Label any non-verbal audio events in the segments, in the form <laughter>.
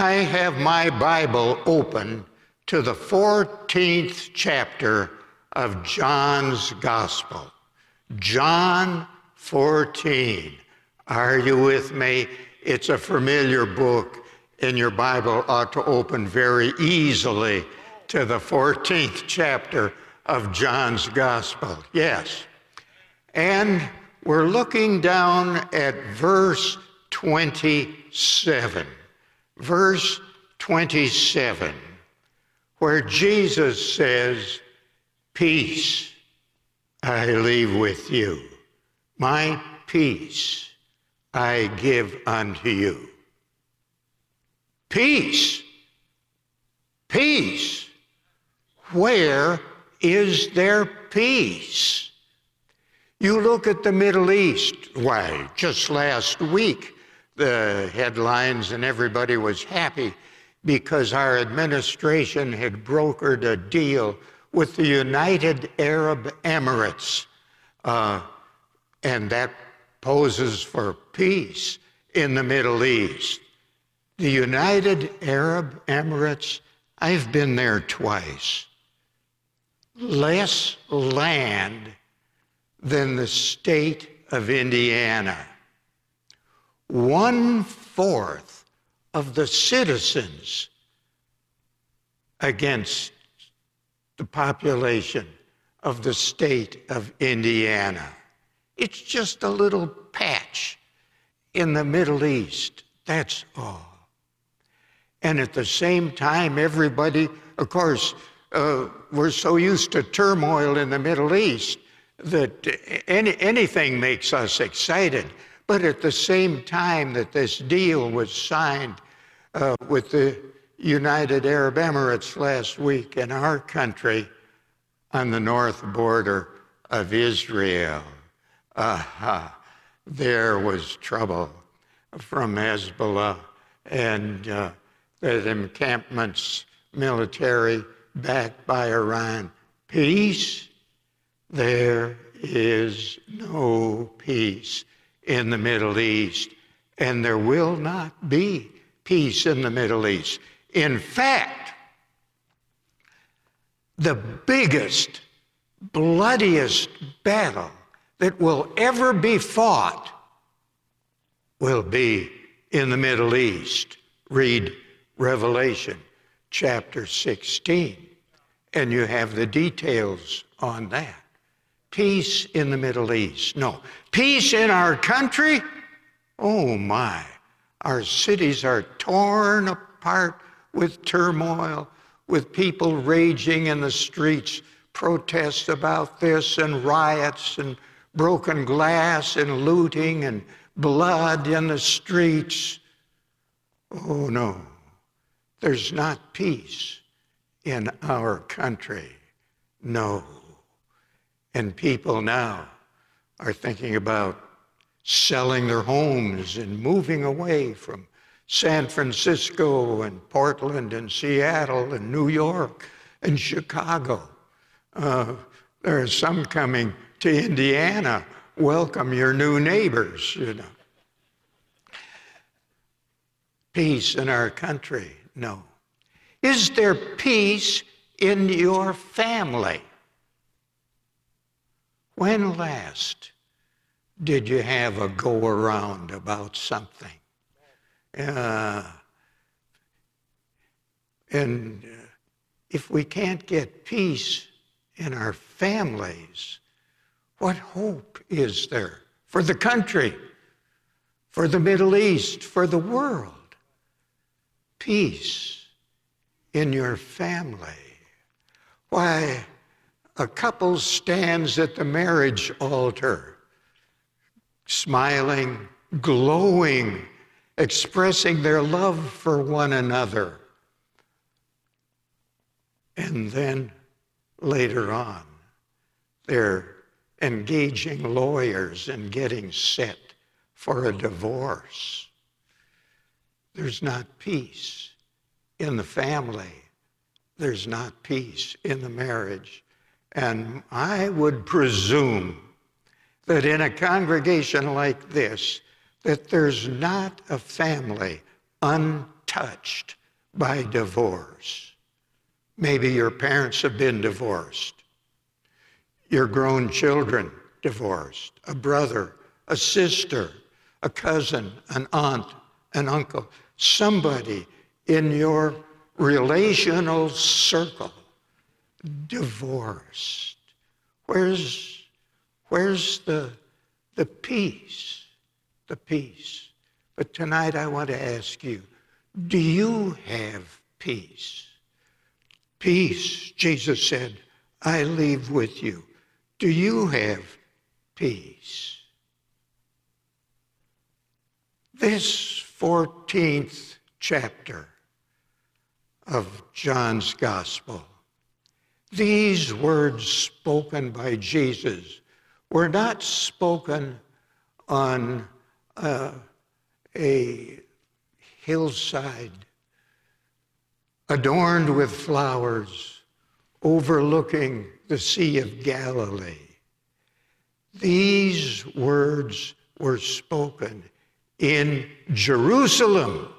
I have my Bible open to the 14th chapter of John's Gospel. John 14. Are you with me? It's a familiar book, and your Bible ought to open very easily to the 14th chapter of John's Gospel. Yes. And we're looking down at verse 27. Verse 27, where Jesus says, Peace I leave with you, my peace I give unto you. Peace. Peace. Where is there peace? You look at the Middle East. Why, just last week, the headlines and everybody was happy because our administration had brokered a deal with the United Arab Emirates. Uh, and that poses for peace in the Middle East. The United Arab Emirates, I've been there twice. Less land than the state of Indiana. One fourth of the citizens against the population of the state of Indiana. It's just a little patch in the Middle East. That's all. And at the same time, everybody, of course, uh, we're so used to turmoil in the Middle East that any, anything makes us excited. But at the same time that this deal was signed uh, with the United Arab Emirates last week in our country on the north border of Israel, uh, there was trouble from Hezbollah and uh, the encampments, military backed by Iran. Peace? There is no peace in the Middle East, and there will not be peace in the Middle East. In fact, the biggest, bloodiest battle that will ever be fought will be in the Middle East. Read Revelation chapter 16, and you have the details on that. Peace in the Middle East. No. Peace in our country? Oh my. Our cities are torn apart with turmoil, with people raging in the streets, protests about this, and riots, and broken glass, and looting, and blood in the streets. Oh no. There's not peace in our country. No. And people now are thinking about selling their homes and moving away from San Francisco and Portland and Seattle and New York and Chicago. Uh, there are some coming to Indiana. Welcome your new neighbors, you know. Peace in our country? No. Is there peace in your family? When last did you have a go around about something? Uh, and uh, if we can't get peace in our families, what hope is there for the country, for the Middle East, for the world? Peace in your family. Why, a couple stands at the marriage altar, smiling, glowing, expressing their love for one another. And then later on, they're engaging lawyers and getting set for a divorce. There's not peace in the family. There's not peace in the marriage. And I would presume that in a congregation like this, that there's not a family untouched by divorce. Maybe your parents have been divorced, your grown children divorced, a brother, a sister, a cousin, an aunt, an uncle, somebody in your relational circle divorced. Where's, where's the, the peace? The peace. But tonight I want to ask you do you have peace? Peace, Jesus said, I leave with you. Do you have peace? This 14th chapter of John's Gospel, these words spoken by Jesus were not spoken on uh, a hillside adorned with flowers overlooking the Sea of Galilee. These words were spoken in Jerusalem.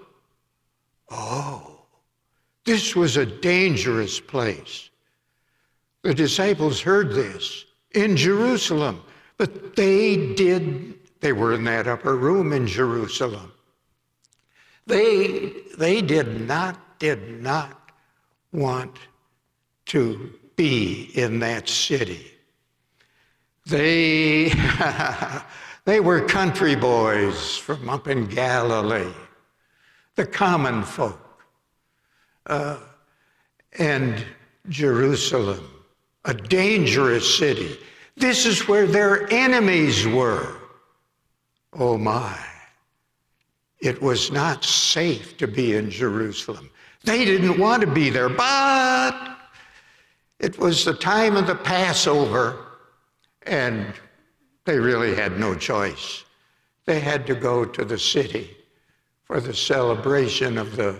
Oh, this was a dangerous place. The disciples heard this in Jerusalem, but they did, they were in that upper room in Jerusalem. They, they did not, did not want to be in that city. They, <laughs> they were country boys from up in Galilee, the common folk, uh, and Jerusalem, a dangerous city. This is where their enemies were. Oh my. It was not safe to be in Jerusalem. They didn't want to be there, but it was the time of the Passover, and they really had no choice. They had to go to the city for the celebration of the,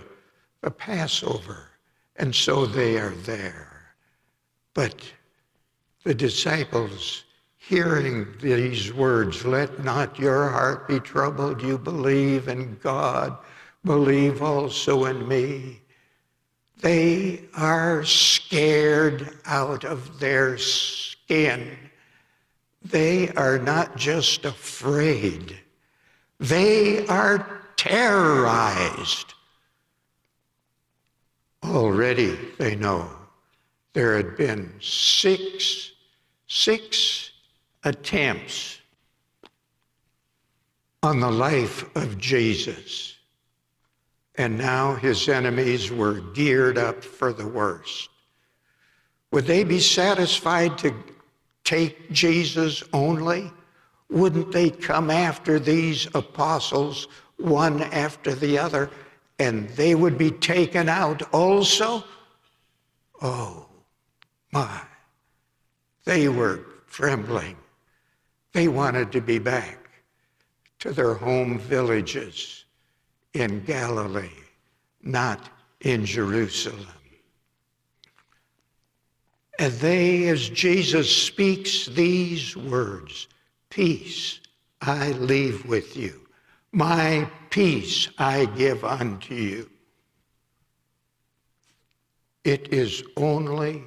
the Passover, and so they are there. But the disciples hearing these words, let not your heart be troubled. You believe in God, believe also in me. They are scared out of their skin. They are not just afraid, they are terrorized. Already they know there had been six, six attempts on the life of Jesus. And now his enemies were geared up for the worst. Would they be satisfied to take Jesus only? Wouldn't they come after these apostles one after the other and they would be taken out also? Oh, my. They were trembling. They wanted to be back to their home villages in Galilee, not in Jerusalem. And they, as Jesus speaks these words, peace I leave with you, my peace I give unto you. It is only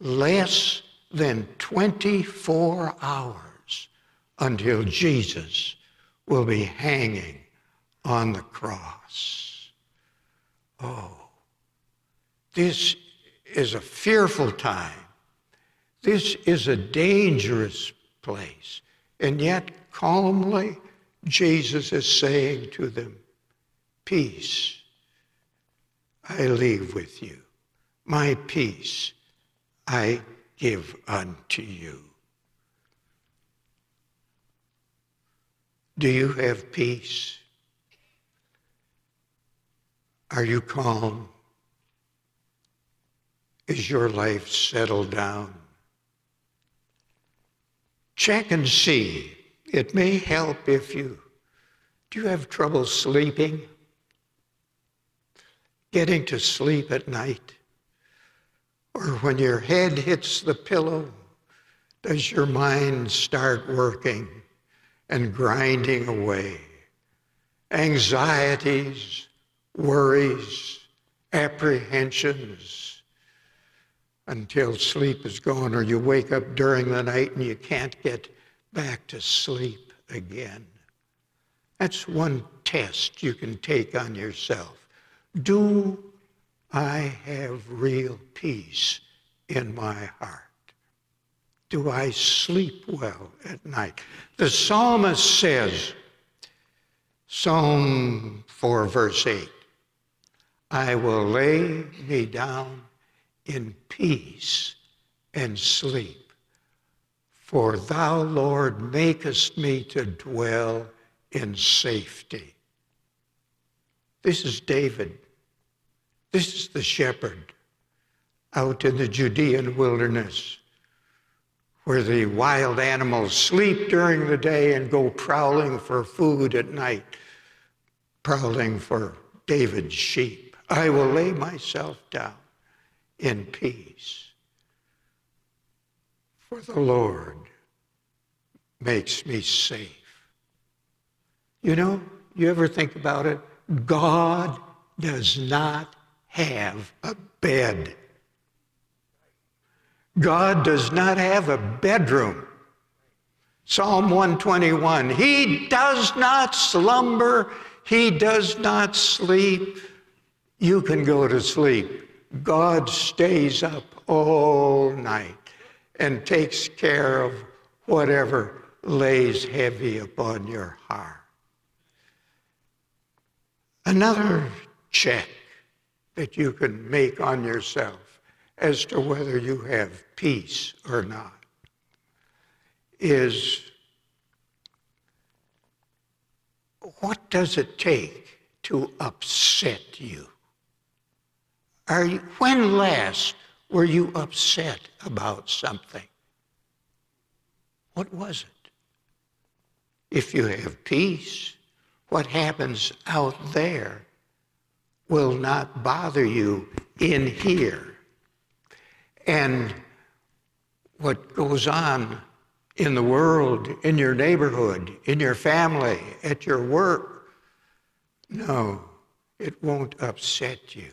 less than 24 hours until Jesus will be hanging on the cross. Oh, this is a fearful time. This is a dangerous place. And yet, calmly, Jesus is saying to them, Peace I leave with you, my peace I give unto you. Do you have peace? Are you calm? Is your life settled down? Check and see. It may help if you. Do you have trouble sleeping? Getting to sleep at night? Or when your head hits the pillow, does your mind start working? and grinding away. Anxieties, worries, apprehensions until sleep is gone, or you wake up during the night and you can't get back to sleep again. That's one test you can take on yourself. Do I have real peace in my heart? Do I sleep well at night? The psalmist says, Psalm 4, verse 8, I will lay me down in peace and sleep. For thou, Lord, makest me to dwell in safety. This is David. This is the shepherd out in the Judean wilderness where the wild animals sleep during the day and go prowling for food at night, prowling for David's sheep. I will lay myself down in peace. For the Lord makes me safe. You know, you ever think about it? God does not have a bed. God does not have a bedroom. Psalm 121 He does not slumber, He does not sleep. You can go to sleep. God stays up all night and takes care of whatever lays heavy upon your heart. Another check that you can make on yourself as to whether you have peace or not is what does it take to upset you? Are you when last were you upset about something? What was it? If you have peace, what happens out there will not bother you in here and what goes on in the world, in your neighborhood, in your family, at your work. No, it won't upset you.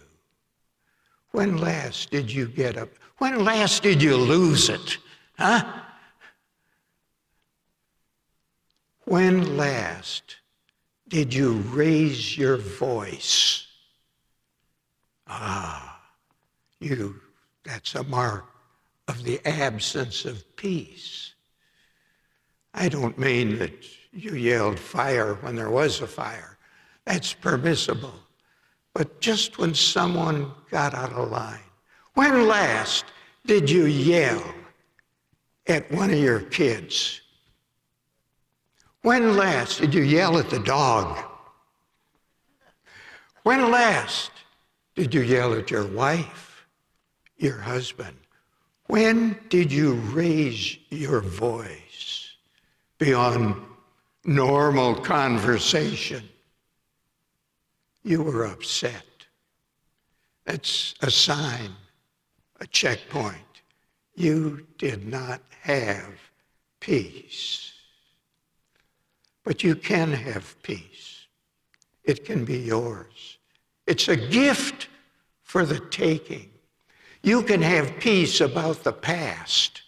When last did you get up? When last did you lose it? Huh? When last did you raise your voice? Ah, you that's a mark of the absence of peace. I don't mean that you yelled fire when there was a fire. That's permissible. But just when someone got out of line, when last did you yell at one of your kids? When last did you yell at the dog? When last did you yell at your wife? your husband? When did you raise your voice beyond normal conversation? You were upset. That's a sign, a checkpoint. You did not have peace. But you can have peace. It can be yours. It's a gift for the taking. You can have peace about the past.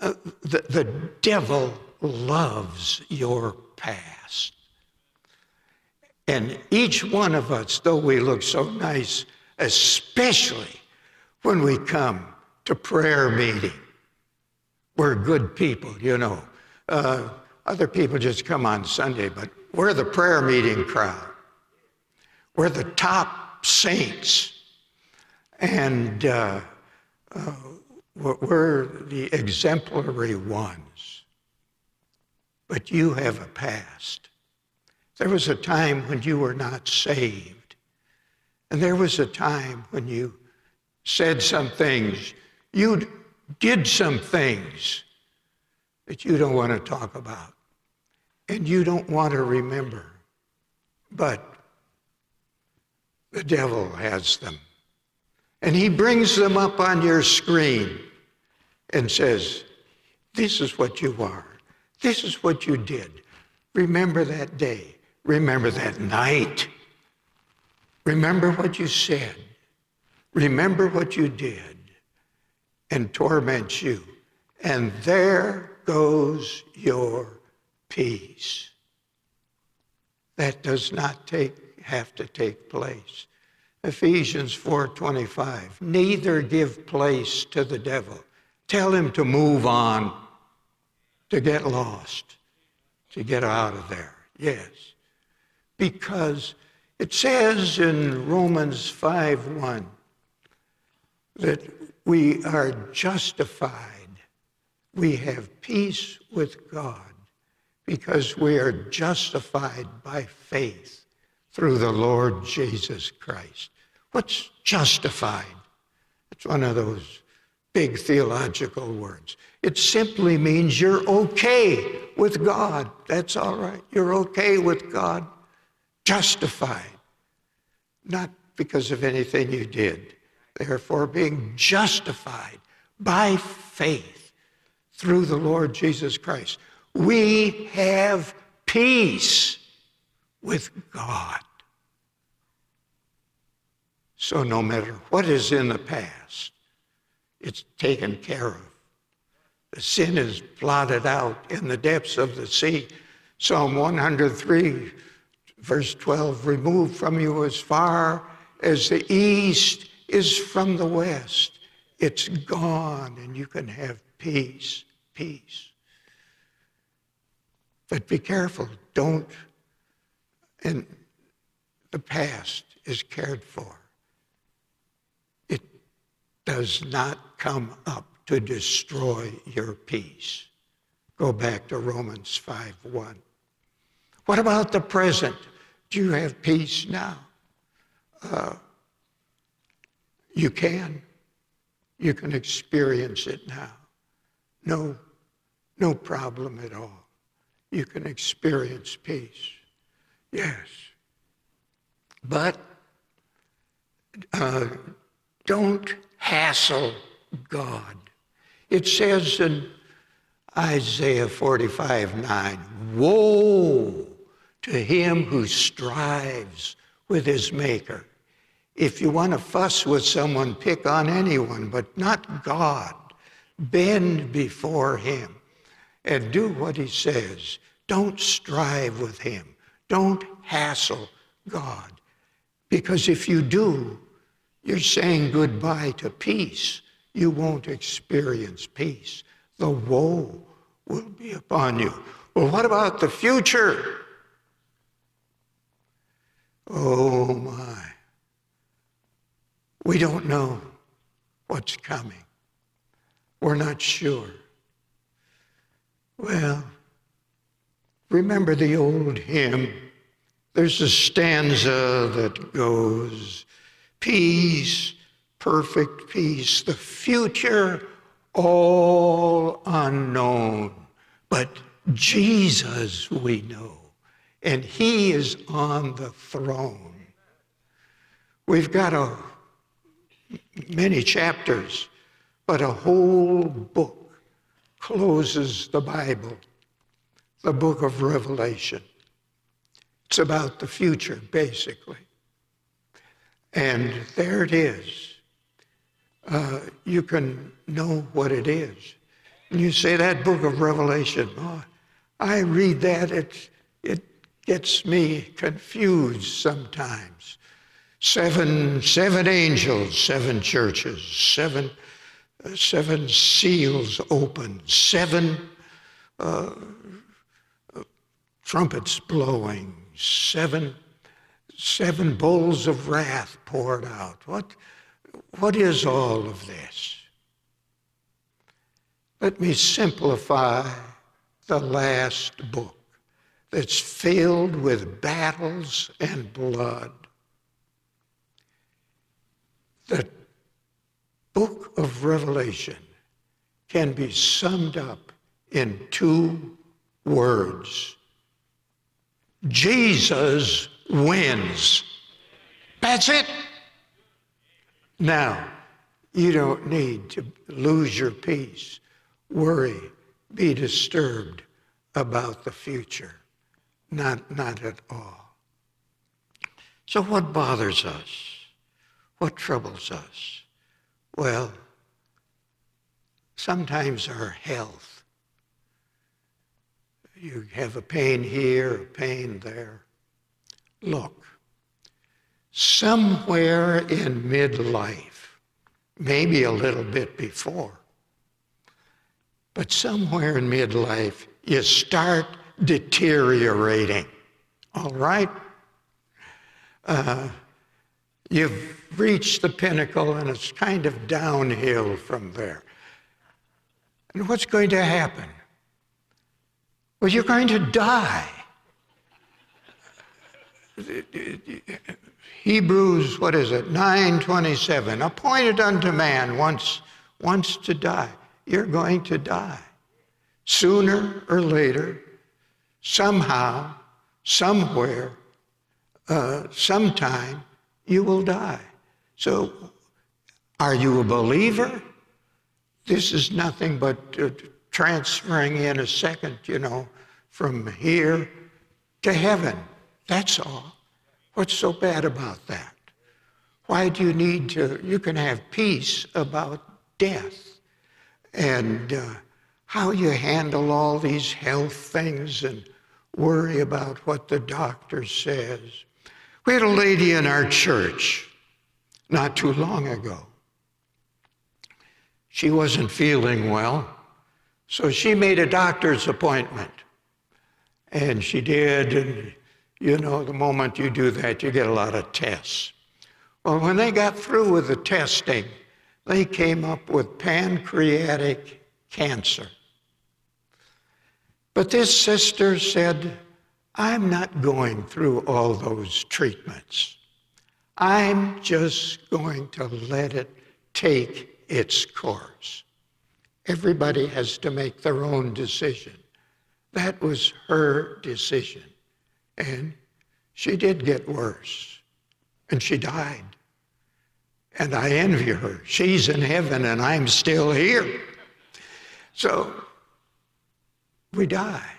Uh, the, the devil loves your past. And each one of us, though we look so nice, especially when we come to prayer meeting, we're good people, you know. Uh, other people just come on Sunday, but we're the prayer meeting crowd. We're the top saints and uh, uh, we're the exemplary ones. But you have a past. There was a time when you were not saved. And there was a time when you said some things, you did some things that you don't want to talk about and you don't want to remember. But the devil has them. And he brings them up on your screen and says, This is what you are. This is what you did. Remember that day. Remember that night. remember what you said, remember what you did, and torment you. And there goes your peace. That does not take, have to take place. Ephesians 4:25 Neither give place to the devil. Tell him to move on, to get lost, to get out of there. Yes. Because it says in Romans 5:1 that we are justified. We have peace with God because we are justified by faith through the Lord Jesus Christ. What's justified? It's one of those big theological words. It simply means you're okay with God. That's all right. You're okay with God. Justified. Not because of anything you did. Therefore, being justified by faith through the Lord Jesus Christ. We have peace with God. So no matter what is in the past, it's taken care of. The sin is blotted out in the depths of the sea. Psalm 103, verse 12 remove from you as far as the east is from the west. It's gone, and you can have peace, peace. But be careful, don't, and the past is cared for It does not come up to destroy your peace. Go back to Romans 5 1. What about the present? Do you have peace now? Uh, you can. You can experience it now. No, no problem at all. You can experience peace. Yes. But uh, don't hassle God. It says in Isaiah 45 9, Woe to him who strives with his Maker. If you want to fuss with someone, pick on anyone, but not God. Bend before him and do what he says. Don't strive with him. Don't hassle God. Because if you do, you're saying goodbye to peace. You won't experience peace. The woe will be upon you. Well, what about the future? Oh my. We don't know what's coming. We're not sure. Well, remember the old hymn. There's a stanza that goes, peace, perfect peace, the future all unknown. But Jesus we know, and He is on the throne. We've got a, many chapters, but a whole book closes the Bible, the book of Revelation. It's about the future, basically. And there it is. Uh, you can know what it is. And you say that book of Revelation, oh, I read that, it, it gets me confused sometimes. Seven, seven angels, seven churches, seven, uh, seven seals open, seven uh, uh trumpets blowing, seven seven bowls of wrath poured out. What, what is all of this? Let me simplify the last book that's filled with battles and blood. The book of Revelation can be summed up in two words Jesus wins. That's it. Now, you don't need to lose your peace, worry, be disturbed about the future. Not, not at all. So, what bothers us? What troubles us? Well, sometimes our health. You have a pain here, a pain there. Look, somewhere in midlife, maybe a little bit before, but somewhere in midlife, you start deteriorating. All right? Uh, you've reached the pinnacle and it's kind of downhill from there. And what's going to happen? Well, you're going to die. Hebrews, what is it? 927. Appointed unto man once, once to die. You're going to die. Sooner or later, somehow, somewhere, uh, sometime, you will die. So, are you a believer? This is nothing but uh, transferring in a second, you know, from here to heaven. That's all. What's so bad about that? Why do you need to? You can have peace about death and uh, how you handle all these health things and worry about what the doctor says. We had a lady in our church not too long ago. She wasn't feeling well, so she made a doctor's appointment. And she did, and you know, the moment you do that, you get a lot of tests. Well, when they got through with the testing, they came up with pancreatic cancer. But this sister said, I'm not going through all those treatments. I'm just going to let it take its course. Everybody has to make their own decision. That was her decision. And she did get worse. And she died. And I envy her. She's in heaven and I'm still here. So we die.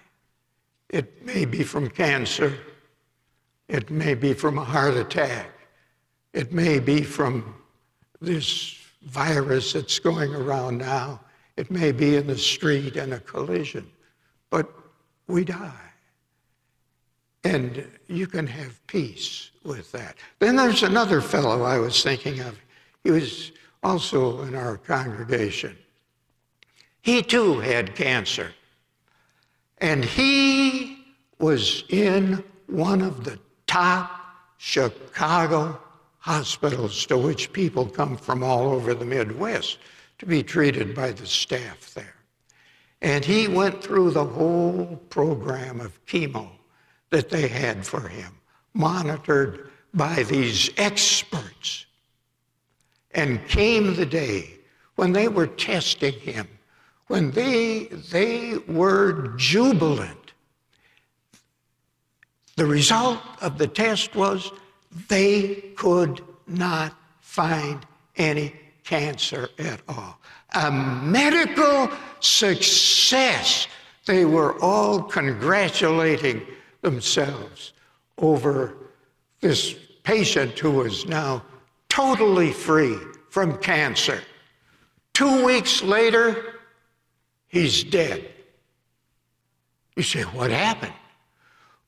It may be from cancer. It may be from a heart attack. It may be from this virus that's going around now. It may be in the street in a collision. But we die. And you can have peace with that. Then there's another fellow I was thinking of. He was also in our congregation. He too had cancer. And he was in one of the top Chicago hospitals to which people come from all over the Midwest to be treated by the staff there. And he went through the whole program of chemo that they had for him, monitored by these experts. And came the day when they were testing him when they, they were jubilant. The result of the test was they could not find any cancer at all. A medical success. They were all congratulating themselves over this patient who was now totally free from cancer. Two weeks later, he's dead. You say, what happened?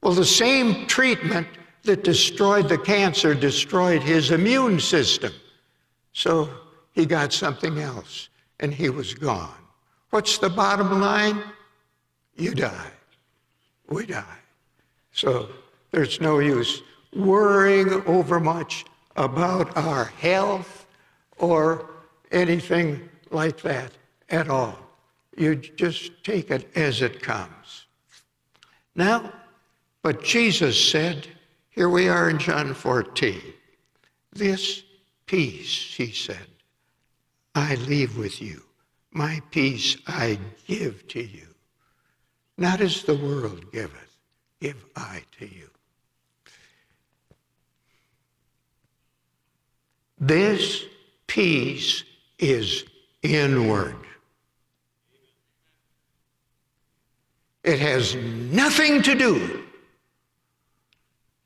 Well, the same treatment that destroyed the cancer destroyed his immune system. So he got something else and he was gone. What's the bottom line? You die. We die. So there's no use worrying over much about our health or anything like that at all. You just take it as it comes. Now, but Jesus said, here we are in John 14, this peace, he said, I leave with you. My peace I give to you. Not as the world giveth, give I to you. This peace is inward. It has nothing to do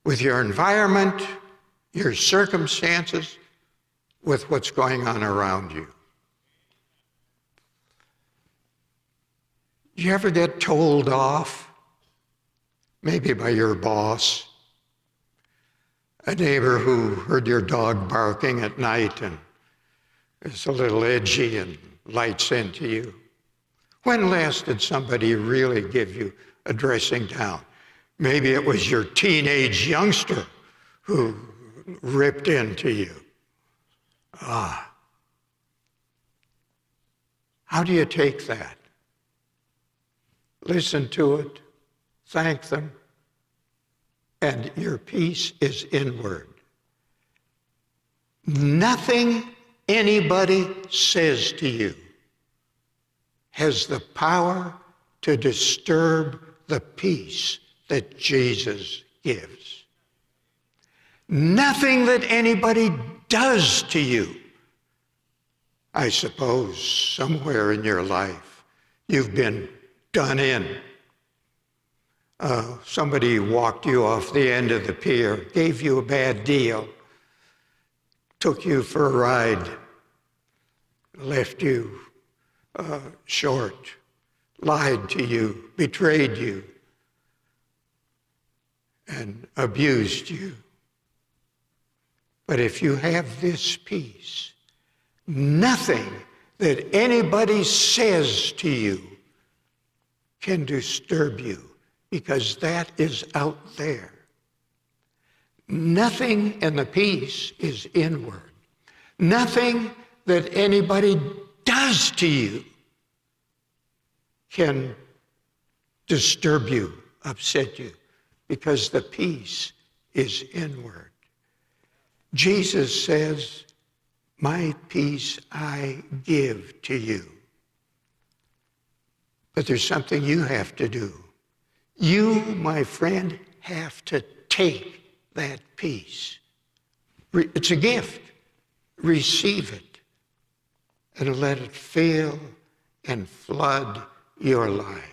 with your environment, your circumstances with what's going on around you. Do you ever get told off? Maybe by your boss, a neighbor who heard your dog barking at night and is a little edgy and lights into you. When last did somebody really give you a dressing down? Maybe it was your teenage youngster who ripped into you. Ah. How do you take that? Listen to it, thank them, and your peace is inward. Nothing anybody says to you has the power to disturb the peace that Jesus gives. Nothing that anybody does to you. I suppose somewhere in your life you've been done in. Uh, somebody walked you off the end of the pier, gave you a bad deal, took you for a ride, left you uh, short, lied to you, betrayed you, and abused you. But if you have this peace, nothing that anybody says to you can disturb you because that is out there. Nothing in the peace is inward. Nothing that anybody does to you can disturb you, upset you, because the peace is inward. Jesus says, My peace I give to you. But there's something you have to do. You, my friend, have to take that peace. It's a gift. Receive it and let it fill and flood your life.